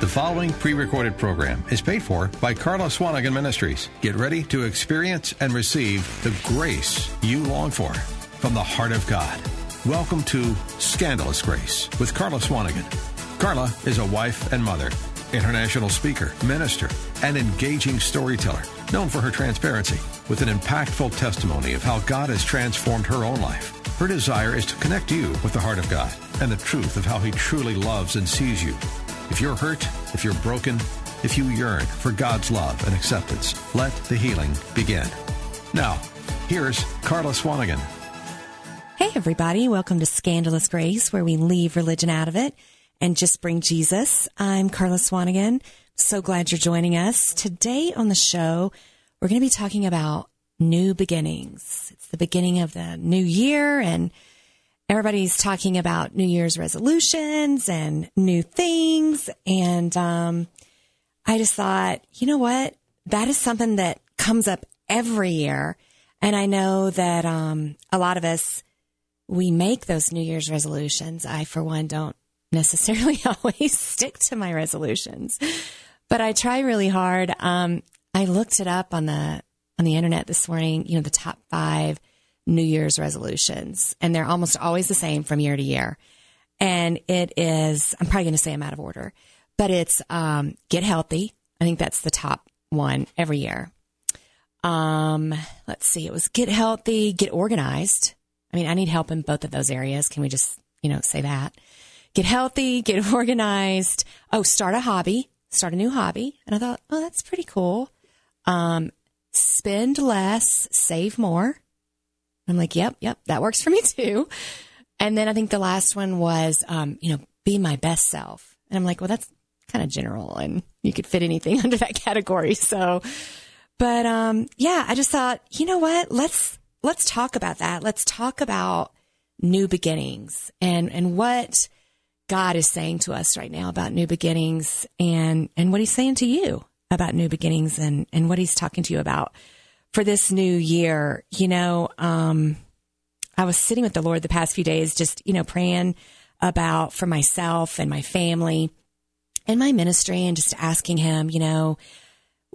The following pre recorded program is paid for by Karla Swanigan Ministries. Get ready to experience and receive the grace you long for from the heart of God. Welcome to Scandalous Grace with Karla Swanigan. Karla is a wife and mother, international speaker, minister, and engaging storyteller, known for her transparency, with an impactful testimony of how God has transformed her own life. Her desire is to connect you with the heart of God and the truth of how He truly loves and sees you. If you're hurt, if you're broken, if you yearn for God's love and acceptance, let the healing begin. Now, here's Karla Swanigan. Hey, everybody. Welcome to Scandalous Grace, where we leave religion out of it and just bring Jesus. I'm Karla Swanigan. So glad you're joining us. Today on the show, we're going to be talking about new beginnings. It's the beginning of the new year and everybody's talking about New Year's resolutions and new things. And um, I just thought, you know what? That is something that comes up every year. And I know that um, a lot of us, we make those New Year's resolutions. I, for one, don't necessarily always stick to my resolutions, but I try really hard. Um, I looked it up on the on the internet this morning. You know, the top five New Year's resolutions, and they're almost always the same from year to year. And it is, I'm probably going to say I'm out of order, but it's um, get healthy. I think that's the top one every year. Um, let's see, it was get healthy, get organized. I mean, I need help in both of those areas. Can we just, you know, say that? Get healthy, get organized. Oh, start a hobby, start a new hobby. And I thought, oh, that's pretty cool. Um, spend less, save more. I'm like, yep, yep, that works for me too. And then I think the last one was, um, you know, be my best self. And I'm like, well, that's kind of general and you could fit anything under that category. So, but, um, yeah, I just thought, you know what? Let's, let's talk about that. Let's talk about new beginnings and, and what God is saying to us right now about new beginnings and, and what he's saying to you about new beginnings and, and what he's talking to you about for this new year. You know, um, I was sitting with the Lord the past few days, just, you know, praying about for myself and my family and my ministry and just asking him, you know,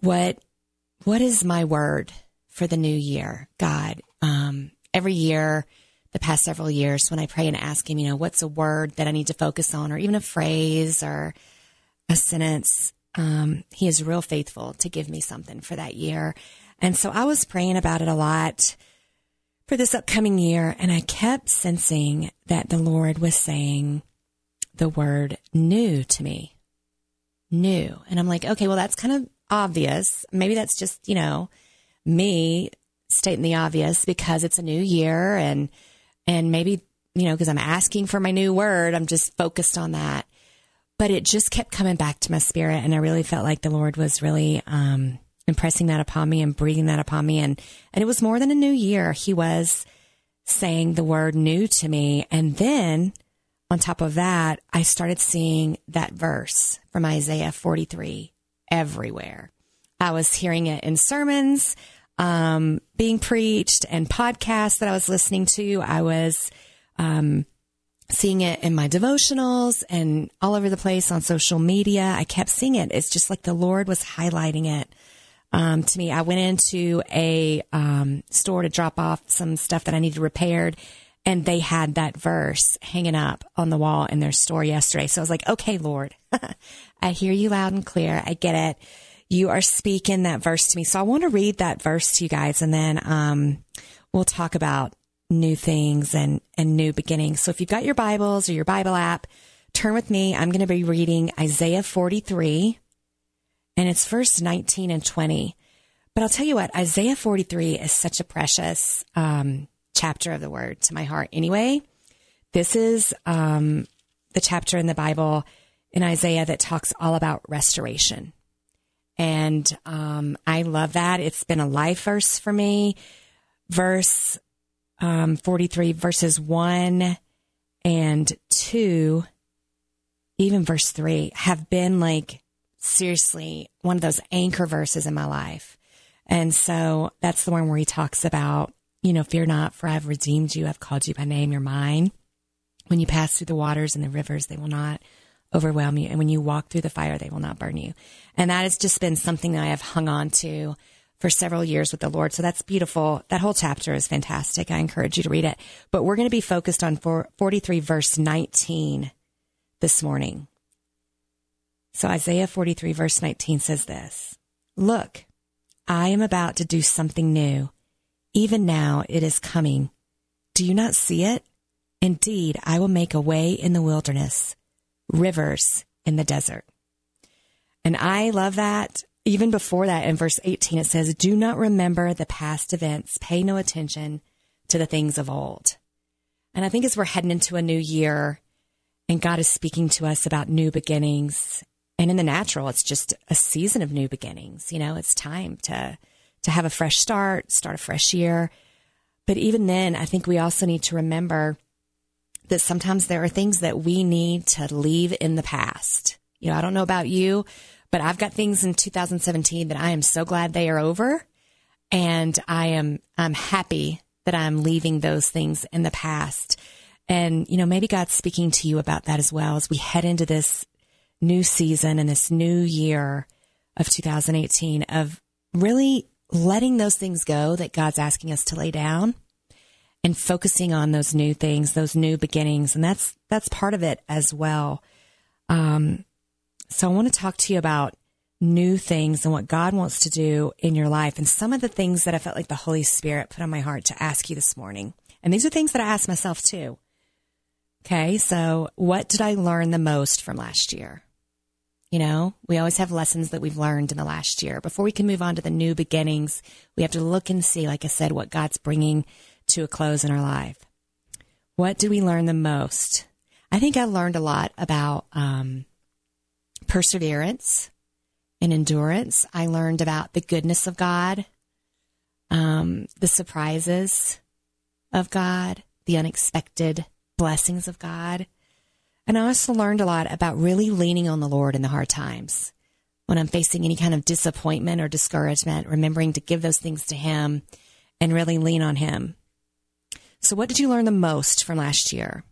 what, what is my word for the new year? God, um, every year, the past several years, when I pray and ask him, you know, what's a word that I need to focus on or even a phrase or a sentence, um, he is real faithful to give me something for that year. And so I was praying about it a lot for this upcoming year. And I kept sensing that the Lord was saying the word new to me. New. And I'm like, okay, well, that's kind of obvious. Maybe that's just, you know, me stating the obvious because it's a new year and, and maybe, you know, because I'm asking for my new word, I'm just focused on that. But it just kept coming back to my spirit. And I really felt like the Lord was really, um, impressing that upon me and breathing that upon me. And, and it was more than a new year. He was saying the word new to me. And then on top of that, I started seeing that verse from Isaiah 43 everywhere. I was hearing it in sermons, um, being preached and podcasts that I was listening to. I was, um, seeing it in my devotionals and all over the place on social media. I kept seeing it. It's just like the Lord was highlighting it um, to me. I went into a um, store to drop off some stuff that I needed repaired, and they had that verse hanging up on the wall in their store yesterday. So I was like, okay, Lord, I hear you loud and clear. I get it. You are speaking that verse to me. So I want to read that verse to you guys, and then um, we'll talk about new things and, and new beginnings. So if you've got your Bibles or your Bible app, turn with me. I'm going to be reading Isaiah 43 and it's verse 19 and 20. But I'll tell you what, Isaiah 43 is such a precious um, chapter of the word to my heart. Anyway, this is um, the chapter in the Bible in Isaiah that talks all about restoration. And um, I love that. It's been a life verse for me. Verse um, 43, verses 1 and 2, even verse 3, have been like seriously one of those anchor verses in my life. And so that's the one where he talks about, you know, fear not, for I have redeemed you. I've called you by name. You're mine. When you pass through the waters and the rivers, they will not overwhelm you. And when you walk through the fire, they will not burn you. And that has just been something that I have hung on to for several years with the Lord. So that's beautiful. That whole chapter is fantastic. I encourage you to read it. But we're going to be focused on 43 verse 19 this morning. So Isaiah 43 verse 19 says this, Look, I am about to do something new. Even now it is coming. Do you not see it? Indeed, I will make a way in the wilderness, rivers in the desert. And I love that even before that, in verse 18, it says, Do not remember the past events, pay no attention to the things of old. And I think as we're heading into a new year and God is speaking to us about new beginnings, and in the natural, it's just a season of new beginnings. You know, it's time to, to have a fresh start, start a fresh year. But even then, I think we also need to remember that sometimes there are things that we need to leave in the past. You know, I don't know about you, but I've got things in 2017 that I am so glad they are over. And I am, I'm happy that I'm leaving those things in the past. And, you know, maybe God's speaking to you about that as well as we head into this new season and this new year of 2018 of really letting those things go that God's asking us to lay down and focusing on those new things, those new beginnings. And that's, that's part of it as well. Um, so I want to talk to you about new things and what God wants to do in your life and some of the things that I felt like the Holy Spirit put on my heart to ask you this morning. And these are things that I asked myself too. Okay. So what did I learn the most from last year? You know, we always have lessons that we've learned in the last year. Before we can move on to the new beginnings, we have to look and see, like I said, what God's bringing to a close in our life. What did we learn the most? I think I learned a lot about um, perseverance and endurance. I learned about the goodness of God, um, the surprises of God, the unexpected blessings of God. And I also learned a lot about really leaning on the Lord in the hard times. When I'm facing any kind of disappointment or discouragement, remembering to give those things to Him and really lean on Him. So, what did you learn the most from last year?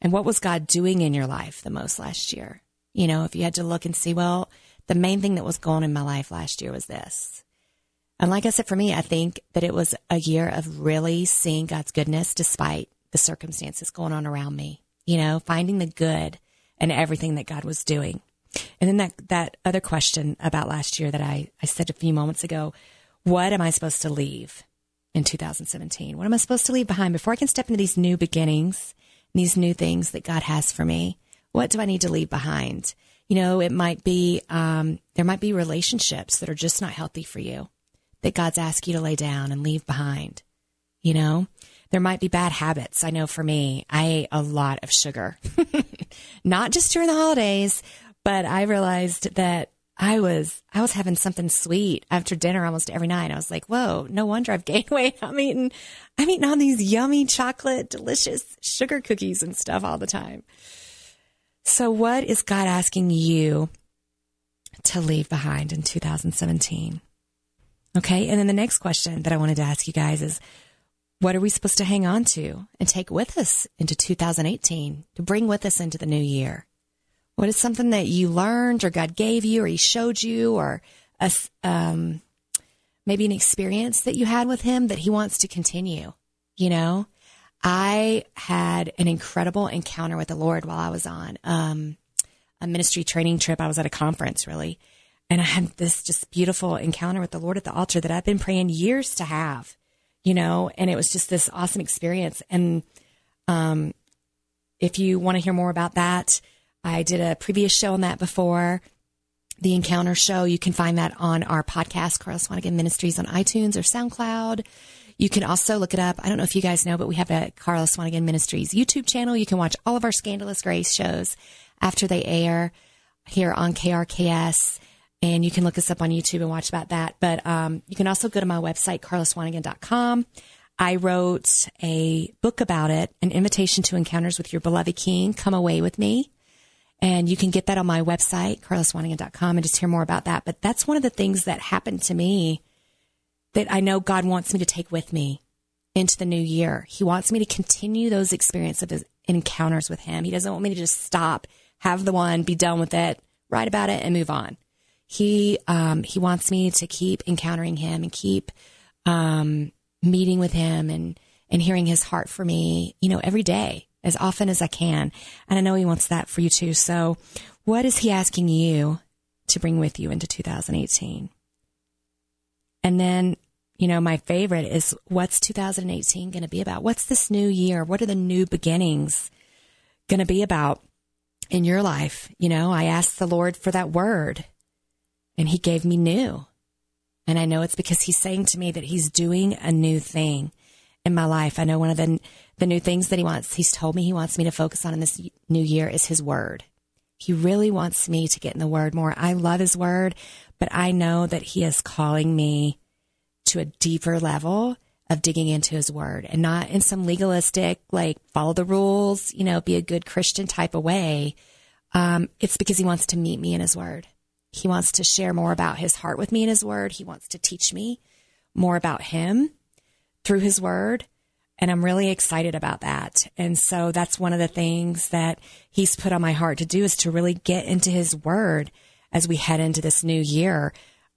And what was God doing in your life the most last year? You know, if you had to look and see, well, the main thing that was going in my life last year was this. And like I said, for me, I think that it was a year of really seeing God's goodness despite the circumstances going on around me, you know, finding the good and everything that God was doing. And then that, that other question about last year that I, I said a few moments ago, what am I supposed to leave in 2017? What am I supposed to leave behind before I can step into these new beginnings, these new things that God has for me? What do I need to leave behind? You know, it might be, um, there might be relationships that are just not healthy for you that God's asked you to lay down and leave behind. You know, there might be bad habits. I know for me, I ate a lot of sugar, not just during the holidays, but I realized that I was I was having something sweet after dinner almost every night. I was like, "Whoa, no wonder I've gained weight. I'm eating I'm eating all these yummy chocolate, delicious sugar cookies and stuff all the time." So, what is God asking you to leave behind in 2017? Okay. And then the next question that I wanted to ask you guys is what are we supposed to hang on to and take with us into 2018 to bring with us into the new year? What is something that you learned or God gave you or He showed you or a, um, maybe an experience that you had with Him that He wants to continue? You know, I had an incredible encounter with the Lord while I was on um, a ministry training trip. I was at a conference, really. And I had this just beautiful encounter with the Lord at the altar that I've been praying years to have, you know, and it was just this awesome experience. And um, if you want to hear more about that, I did a previous show on that before. The Encounter Show, you can find that on our podcast, Karla Swanigan Ministries on iTunes or SoundCloud. You can also look it up. I don't know if you guys know, but we have a Karla Swanigan Ministries YouTube channel. You can watch all of our Scandalous Grace shows after they air here on KRKS. And you can look us up on YouTube and watch about that. But um, you can also go to my website, karlaswanigan.com. I wrote a book about it, an invitation to encounters with your beloved king. Come away with me. And you can get that on my website, karlaswanigan.com, and just hear more about that. But that's one of the things that happened to me that I know God wants me to take with me into the new year. He wants me to continue those experiences of encounters with Him. He doesn't want me to just stop have the one, be done with it, write about it, and move on. He um, he wants me to keep encountering him and keep um, meeting with him and and hearing his heart for me, you know, every day as often as I can. And I know he wants that for you too. So, what is he asking you to bring with you into 2018? And then, you know, my favorite is what's 2018 going to be about? What's this new year? What are the new beginnings going to be about in your life? You know, I asked the Lord for that word and he gave me new. And I know it's because he's saying to me that he's doing a new thing in my life. I know one of the, the new things that he wants, he's told me he wants me to focus on in this new year is his word. He really wants me to get in the word more. I love his word, but I know that he is calling me to a deeper level of digging into his word and not in some legalistic, like follow the rules, you know, be a good Christian type of way. Um, it's because he wants to meet me in his word. He wants to share more about his heart with me in his word. He wants to teach me more about him through his word. And I'm really excited about that. And so that's one of the things that he's put on my heart to do is to really get into his word as we head into this new year.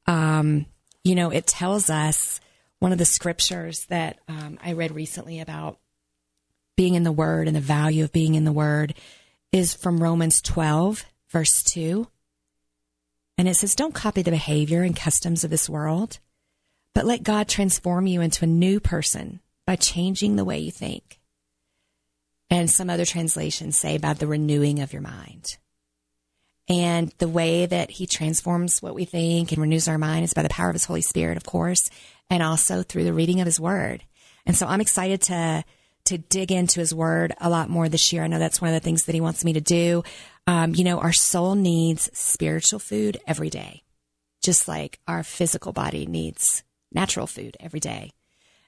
Um, you know, it tells us one of the scriptures that um, I read recently about being in the word and the value of being in the word is from Romans 12, verse 2. And it says, Don't copy the behavior and customs of this world, but let God transform you into a new person by changing the way you think. And some other translations say by the renewing of your mind. And the way that he transforms what we think and renews our mind is by the power of his Holy Spirit, of course, and also through the reading of his word. And so I'm excited to to dig into his word a lot more this year. I know that's one of the things that he wants me to do. Um, you know, our soul needs spiritual food every day, just like our physical body needs natural food every day.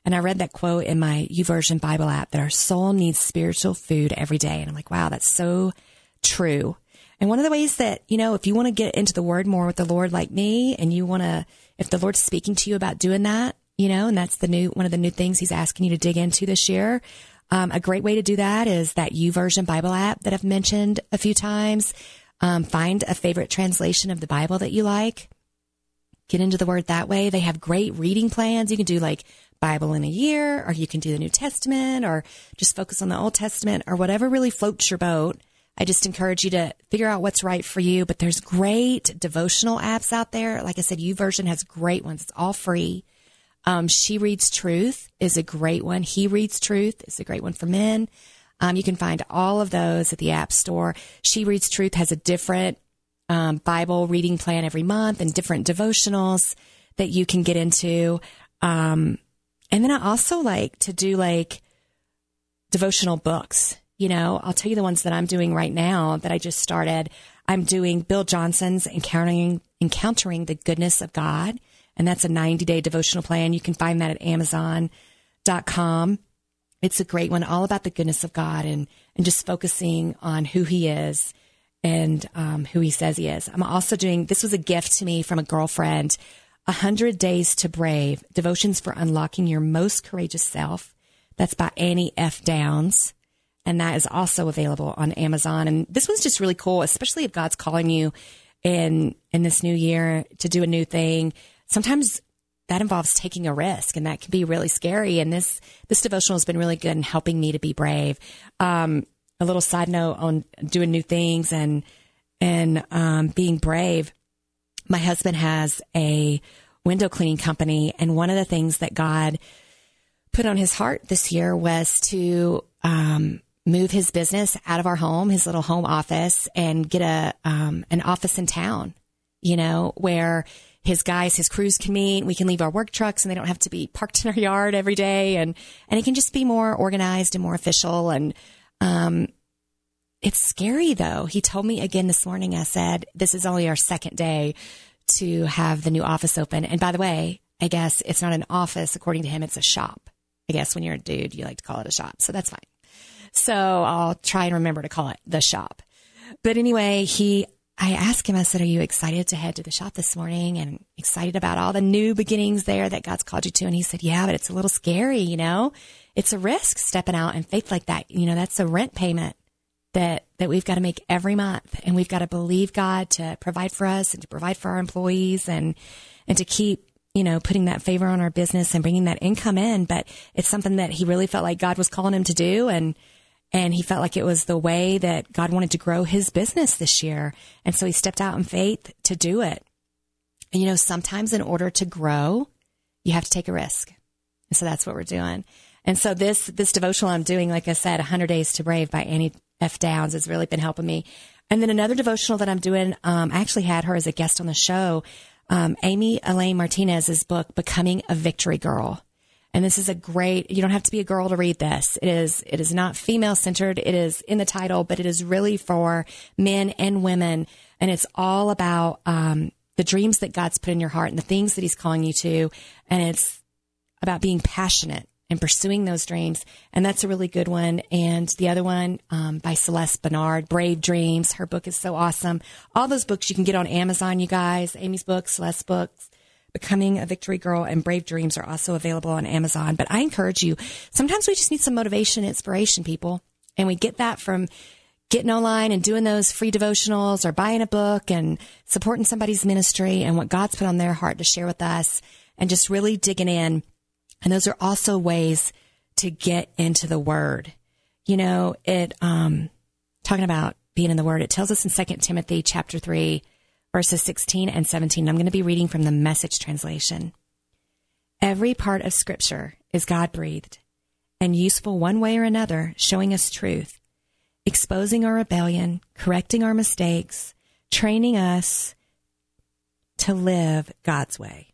And I read that quote in my YouVersion Bible app that our soul needs spiritual food every day. And I'm like, wow, that's so true. And one of the ways that, you know, if you want to get into the word more with the Lord like me and you want to, if the Lord's speaking to you about doing that, you know, and that's the new, one of the new things he's asking you to dig into this year. Um, a great way to do that is that YouVersion Bible app that I've mentioned a few times. Um, find a favorite translation of the Bible that you like. Get into the word that way. They have great reading plans. You can do like Bible in a year, or you can do the New Testament, or just focus on the Old Testament, or whatever really floats your boat. I just encourage you to figure out what's right for you. But there's great devotional apps out there. Like I said, YouVersion has great ones. It's all free. Um, she Reads Truth is a great one. He Reads Truth is a great one for men. Um, you can find all of those at the App Store. She Reads Truth has a different um, Bible reading plan every month and different devotionals that you can get into. Um, and then I also like to do like devotional books. You know, I'll tell you the ones that I'm doing right now that I just started. I'm doing Bill Johnson's Encountering Encountering the Goodness of God and that's a 90 day devotional plan. You can find that at amazon.com. It's a great one, all about the goodness of God and, and just focusing on who he is and um, who he says he is. I'm also doing, this was a gift to me from a girlfriend, 100 Days to Brave, Devotions for Unlocking Your Most Courageous Self. That's by Annie F. Downs. And that is also available on Amazon. And this one's just really cool, especially if God's calling you in, in this new year to do a new thing sometimes that involves taking a risk and that can be really scary. And this, this devotional has been really good in helping me to be brave. Um, a little side note on doing new things and, and, um, being brave. My husband has a window cleaning company. And one of the things that God put on his heart this year was to, um, move his business out of our home, his little home office and get a, um, an office in town, you know, where, his guys, his crews can meet. We can leave our work trucks and they don't have to be parked in our yard every day. And, and it can just be more organized and more official. And, um, it's scary though. He told me again this morning, I said, this is only our second day to have the new office open. And by the way, I guess it's not an office. According to him, it's a shop. I guess when you're a dude, you like to call it a shop. So that's fine. So I'll try and remember to call it the shop. But anyway, he I asked him, I said, Are you excited to head to the shop this morning and excited about all the new beginnings there that God's called you to? And he said, Yeah, but it's a little scary, you know? It's a risk stepping out in faith like that. You know, that's a rent payment that that we've got to make every month and we've got to believe God to provide for us and to provide for our employees and and to keep you know putting that favor on our business and bringing that income in but it's something that he really felt like God was calling him to do and and he felt like it was the way that God wanted to grow his business this year and so he stepped out in faith to do it and you know sometimes in order to grow you have to take a risk and so that's what we're doing and so this this devotional I'm doing, like I said, 100 Days to Brave by Annie F. Downs has really been helping me. And then another devotional that I'm doing, um, I actually had her as a guest on the show, um, Amy Elaine Martinez's book, Becoming a Victory Girl. And this is a great, you don't have to be a girl to read this. It is, it is not female centered. It is in the title, but it is really for men and women. And it's all about, um, the dreams that God's put in your heart and the things that he's calling you to. And it's about being passionate and pursuing those dreams. And that's a really good one. And the other one um, by Celeste Bernard, Brave Dreams. Her book is so awesome. All those books you can get on Amazon, you guys. Amy's books, Celeste's books. Becoming a Victory Girl and Brave Dreams are also available on Amazon. But I encourage you, sometimes we just need some motivation, and inspiration, people. And we get that from getting online and doing those free devotionals or buying a book and supporting somebody's ministry and what God's put on their heart to share with us and just really digging in and those are also ways to get into the word. You know, it, um, talking about being in the word, it tells us in Second Timothy chapter 3, verses 16 and 17. I'm going to be reading from the message translation. Every part of scripture is God breathed and useful one way or another, showing us truth, exposing our rebellion, correcting our mistakes, training us to live God's way.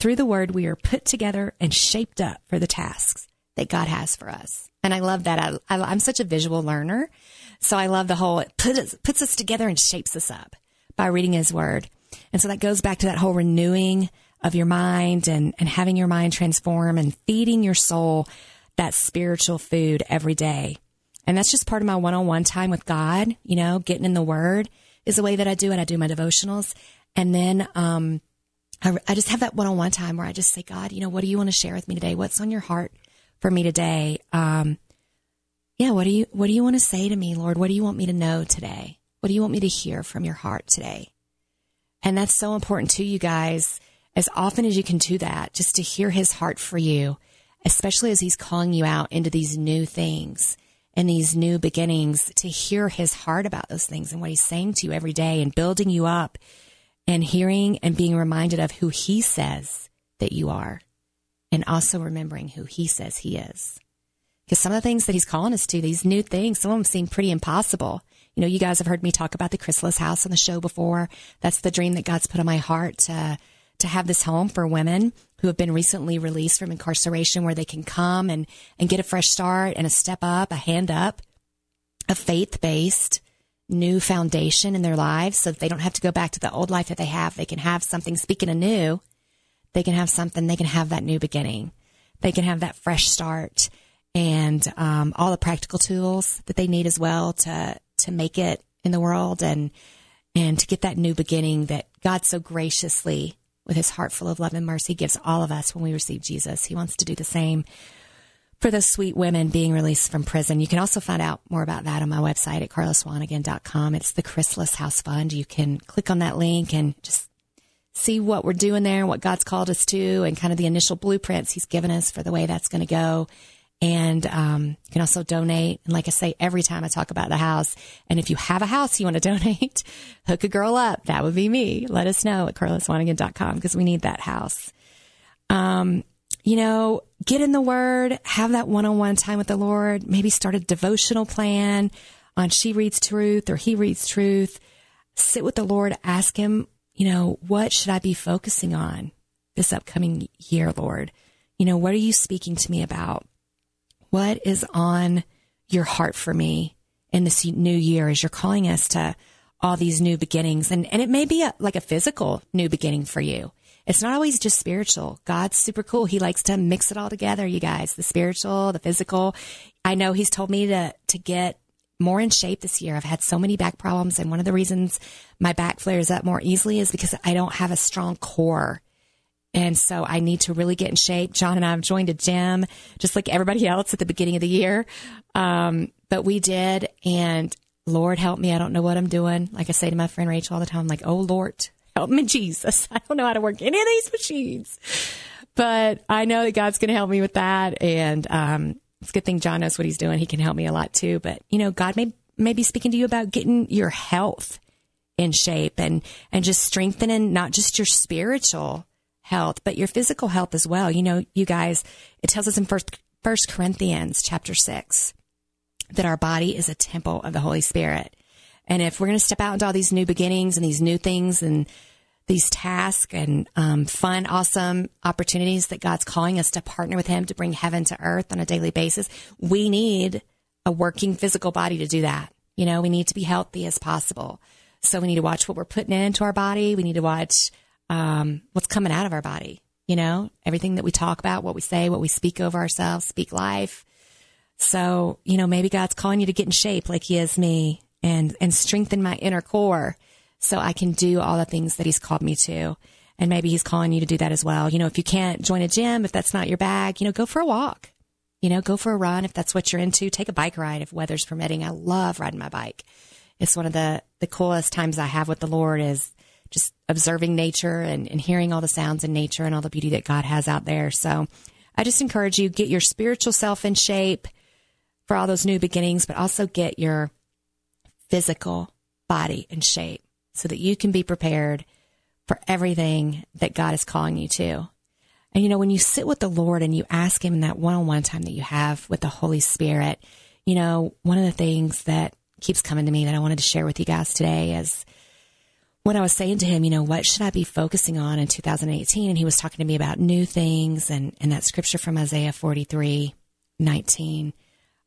Through the word, we are put together and shaped up for the tasks that God has for us. And I love that. I, am such a visual learner. So I love the whole, it puts, puts us together and shapes us up by reading his word. And so that goes back to that whole renewing of your mind and, and having your mind transform and feeding your soul that spiritual food every day. And that's just part of my one on one time with God, you know, getting in the word is the way that I do it. I do my devotionals. And then, um, I, I just have that one on one time where I just say, God, you know, what do you want to share with me today? What's on your heart for me today? Um, yeah, what do you, what do you want to say to me, Lord? What do you want me to know today? What do you want me to hear from your heart today? And that's so important to you guys as often as you can do that, just to hear his heart for you, especially as he's calling you out into these new things and these new beginnings, to hear his heart about those things and what he's saying to you every day and building you up and hearing and being reminded of who he says that you are and also remembering who he says he is. Because some of the things that he's calling us to, these new things, some of them seem pretty impossible. You know, you guys have heard me talk about the chrysalis house on the show before. That's the dream that God's put on my heart to, to have this home for women who have been recently released from incarceration where they can come and, and get a fresh start and a step up, a hand up, a faith based new foundation in their lives so that they don't have to go back to the old life that they have. They can have something, speaking anew, they can have something, they can have that new beginning. They can have that fresh start and um, all the practical tools that they need as well to to make it in the world and and to get that new beginning that God so graciously with his heart full of love and mercy gives all of us when we receive Jesus. He wants to do the same for those sweet women being released from prison. You can also find out more about that on my website at karlaswanigan.com. It's the Chrysalis House Fund. You can click on that link and just see what we're doing there, and what God's called us to, and kind of the initial blueprints He's given us for the way that's going to go. And um, you can also donate. And like I say, every time I talk about the house, and if you have a house you want to donate, hook a girl up. That would be me. Let us know at karlaswanigan.com because we need that house. Um, you know, get in the word, have that one on one time with the Lord, maybe start a devotional plan on She Reads Truth or He Reads Truth. Sit with the Lord, ask Him, you know, what should I be focusing on this upcoming year, Lord? You know, what are you speaking to me about? What is on your heart for me in this new year as you're calling us to all these new beginnings? And, and it may be a, like a physical new beginning for you it's not always just spiritual. God's super cool. He likes to mix it all together, you guys, the spiritual, the physical. I know he's told me to, to get more in shape this year. I've had so many back problems. And one of the reasons my back flares up more easily is because I don't have a strong core. And so I need to really get in shape. John and I have joined a gym just like everybody else at the beginning of the year. Um, but we did. And Lord, help me. I don't know what I'm doing. Like I say to my friend Rachel all the time, I'm like, oh, Lord, help me, Jesus. I don't know how to work any of these machines. But I know that God's going to help me with that. And um, it's a good thing John knows what he's doing. He can help me a lot too. But, you know, God may, may be speaking to you about getting your health in shape and, and just strengthening not just your spiritual health, but your physical health as well. You know, you guys, it tells us in first, first Corinthians chapter six that our body is a temple of the Holy Spirit. And if we're going to step out into all these new beginnings and these new things and these tasks and um, fun, awesome opportunities that God's calling us to partner with Him to bring heaven to earth on a daily basis, we need a working physical body to do that. You know, we need to be healthy as possible. So we need to watch what we're putting into our body. We need to watch um, what's coming out of our body. You know, everything that we talk about, what we say, what we speak over ourselves, speak life. So, you know, maybe God's calling you to get in shape like He is me and, and strengthen my inner core so I can do all the things that he's called me to. And maybe he's calling you to do that as well. You know, if you can't join a gym, if that's not your bag, you know, go for a walk. You know, go for a run if that's what you're into. Take a bike ride if weather's permitting. I love riding my bike. It's one of the, the coolest times I have with the Lord is just observing nature and, and hearing all the sounds in nature and all the beauty that God has out there. So I just encourage you, get your spiritual self in shape for all those new beginnings, but also get your physical body in shape so that you can be prepared for everything that God is calling you to. And you know, when you sit with the Lord and you ask Him in that one on one time that you have with the Holy Spirit, you know, one of the things that keeps coming to me that I wanted to share with you guys today is when I was saying to him, you know, what should I be focusing on in 2018? And he was talking to me about new things and, and that scripture from Isaiah 43, 19.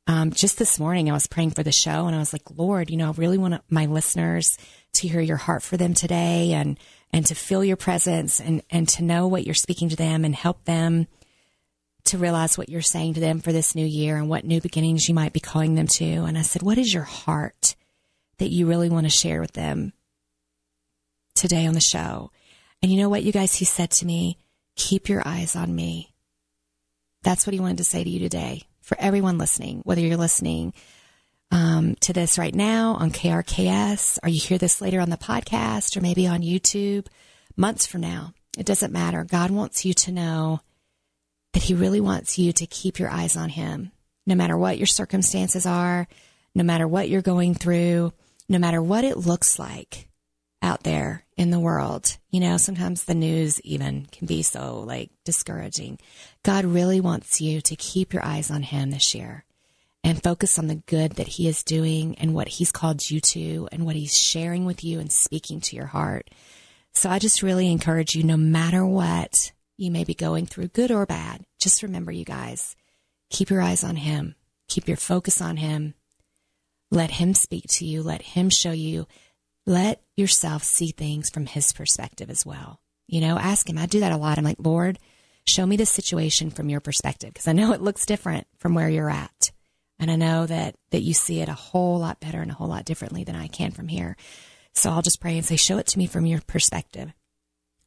Um, just this morning, I was praying for the show and I was like, Lord, you know, I really want my listeners to hear your heart for them today and, and to feel your presence and, and to know what you're speaking to them and help them to realize what you're saying to them for this new year and what new beginnings you might be calling them to. And I said, what is your heart that you really want to share with them today on the show? And you know what, you guys, he said to me, keep your eyes on me. That's what he wanted to say to you today for everyone listening, whether you're listening um, to this right now on KRKS, or you hear this later on the podcast, or maybe on YouTube months from now. It doesn't matter. God wants you to know that He really wants you to keep your eyes on Him, no matter what your circumstances are, no matter what you're going through, no matter what it looks like out there in the world. You know, sometimes the news even can be so like discouraging. God really wants you to keep your eyes on Him this year and focus on the good that He is doing and what He's called you to and what He's sharing with you and speaking to your heart. So I just really encourage you, no matter what you may be going through, good or bad, just remember, you guys, keep your eyes on Him, keep your focus on Him. Let Him speak to you, let Him show you, let yourself see things from His perspective as well. You know, ask Him. I do that a lot. I'm like, Lord, show me the situation from your perspective because I know it looks different from where you're at. And I know that, that you see it a whole lot better and a whole lot differently than I can from here. So I'll just pray and say, show it to me from your perspective.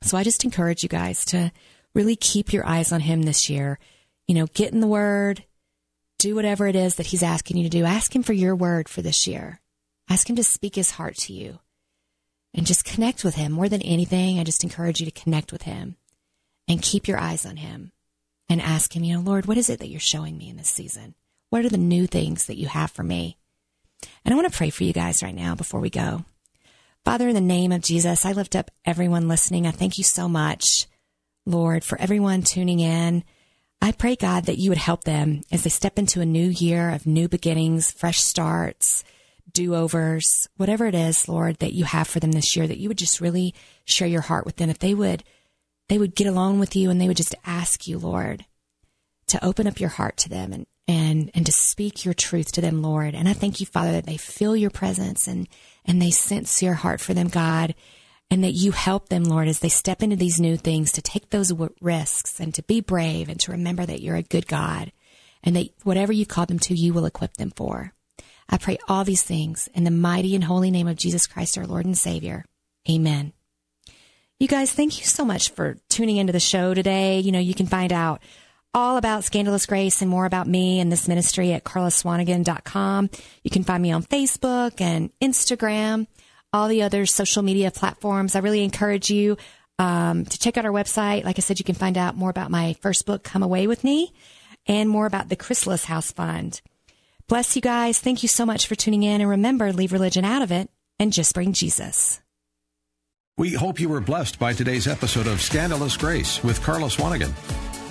So I just encourage you guys to really keep your eyes on him this year. You know, get in the word, do whatever it is that he's asking you to do. Ask him for your word for this year. Ask him to speak his heart to you and just connect with him. More than anything, I just encourage you to connect with him and keep your eyes on him and ask him, you know, Lord, what is it that you're showing me in this season? What are the new things that you have for me? And I want to pray for you guys right now before we go. Father, in the name of Jesus, I lift up everyone listening. I thank you so much, Lord, for everyone tuning in. I pray, God, that you would help them as they step into a new year of new beginnings, fresh starts, do overs, whatever it is, Lord, that you have for them this year, that you would just really share your heart with them. If they would, they would get along with you and they would just ask you, Lord, to open up your heart to them and and and to speak your truth to them, Lord. And I thank you, Father, that they feel your presence and and they sense your heart for them, God, and that you help them, Lord, as they step into these new things to take those risks and to be brave and to remember that you're a good God and that whatever you call them to, you will equip them for. I pray all these things in the mighty and holy name of Jesus Christ, our Lord and Savior. Amen. You guys, thank you so much for tuning into the show today. You know, you can find out all about Scandalous Grace and more about me and this ministry at karlaswanigan.com. You can find me on Facebook and Instagram, all the other social media platforms. I really encourage you um, to check out our website. Like I said, you can find out more about my first book, Come Away With Me, and more about the Chrysalis House Fund. Bless you guys. Thank you so much for tuning in. And remember, leave religion out of it and just bring Jesus. We hope you were blessed by today's episode of Scandalous Grace with Karla Swanigan.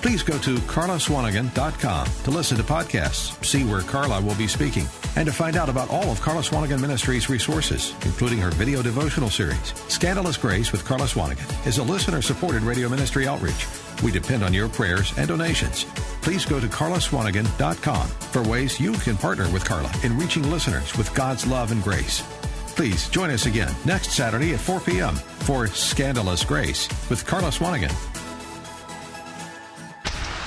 Please go to karlaswanigan.com to listen to podcasts, see where Karla will be speaking, and to find out about all of Karla Swanigan Ministries' resources, including her video devotional series. Scandalous Grace with Karla Swanigan is a listener supported radio ministry outreach. We depend on your prayers and donations. Please go to karlaswanigan.com for ways you can partner with Karla in reaching listeners with God's love and grace. Please join us again next Saturday at 4 p.m. for Scandalous Grace with Karla Swanigan.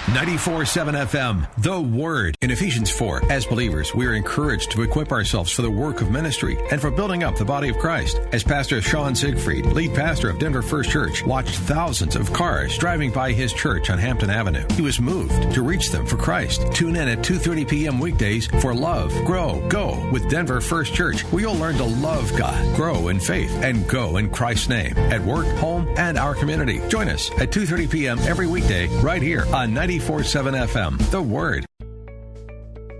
94.7 FM, The Word. In Ephesians 4, as believers, we are encouraged to equip ourselves for the work of ministry and for building up the body of Christ. As Pastor Sean Siegfried, lead pastor of Denver First Church, watched thousands of cars driving by his church on Hampton Avenue, he was moved to reach them for Christ. Tune in at 2.30 p.m. weekdays for Love, Grow, Go with Denver First Church, where you'll learn to love God, grow in faith, and go in Christ's name at work, home, and our community. Join us at 2.30 p.m. every weekday right here on 90 94.7 FM. The Word.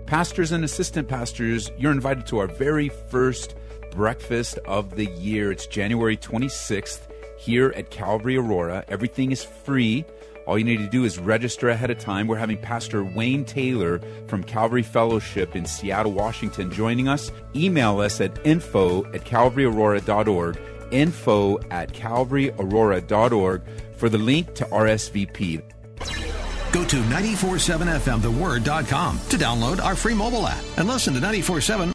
Pastors and assistant pastors, you're invited to our very first breakfast of the year. It's January 26th here at Calvary Aurora. Everything is free. All you need to do is register ahead of time. We're having Pastor Wayne Taylor from Calvary Fellowship in Seattle, Washington joining us. Email us at info at calvaryaurora.org, info at calvaryaurora.org for the link to RSVP. Go to 947fmtheword.com to download our free mobile app and listen to 947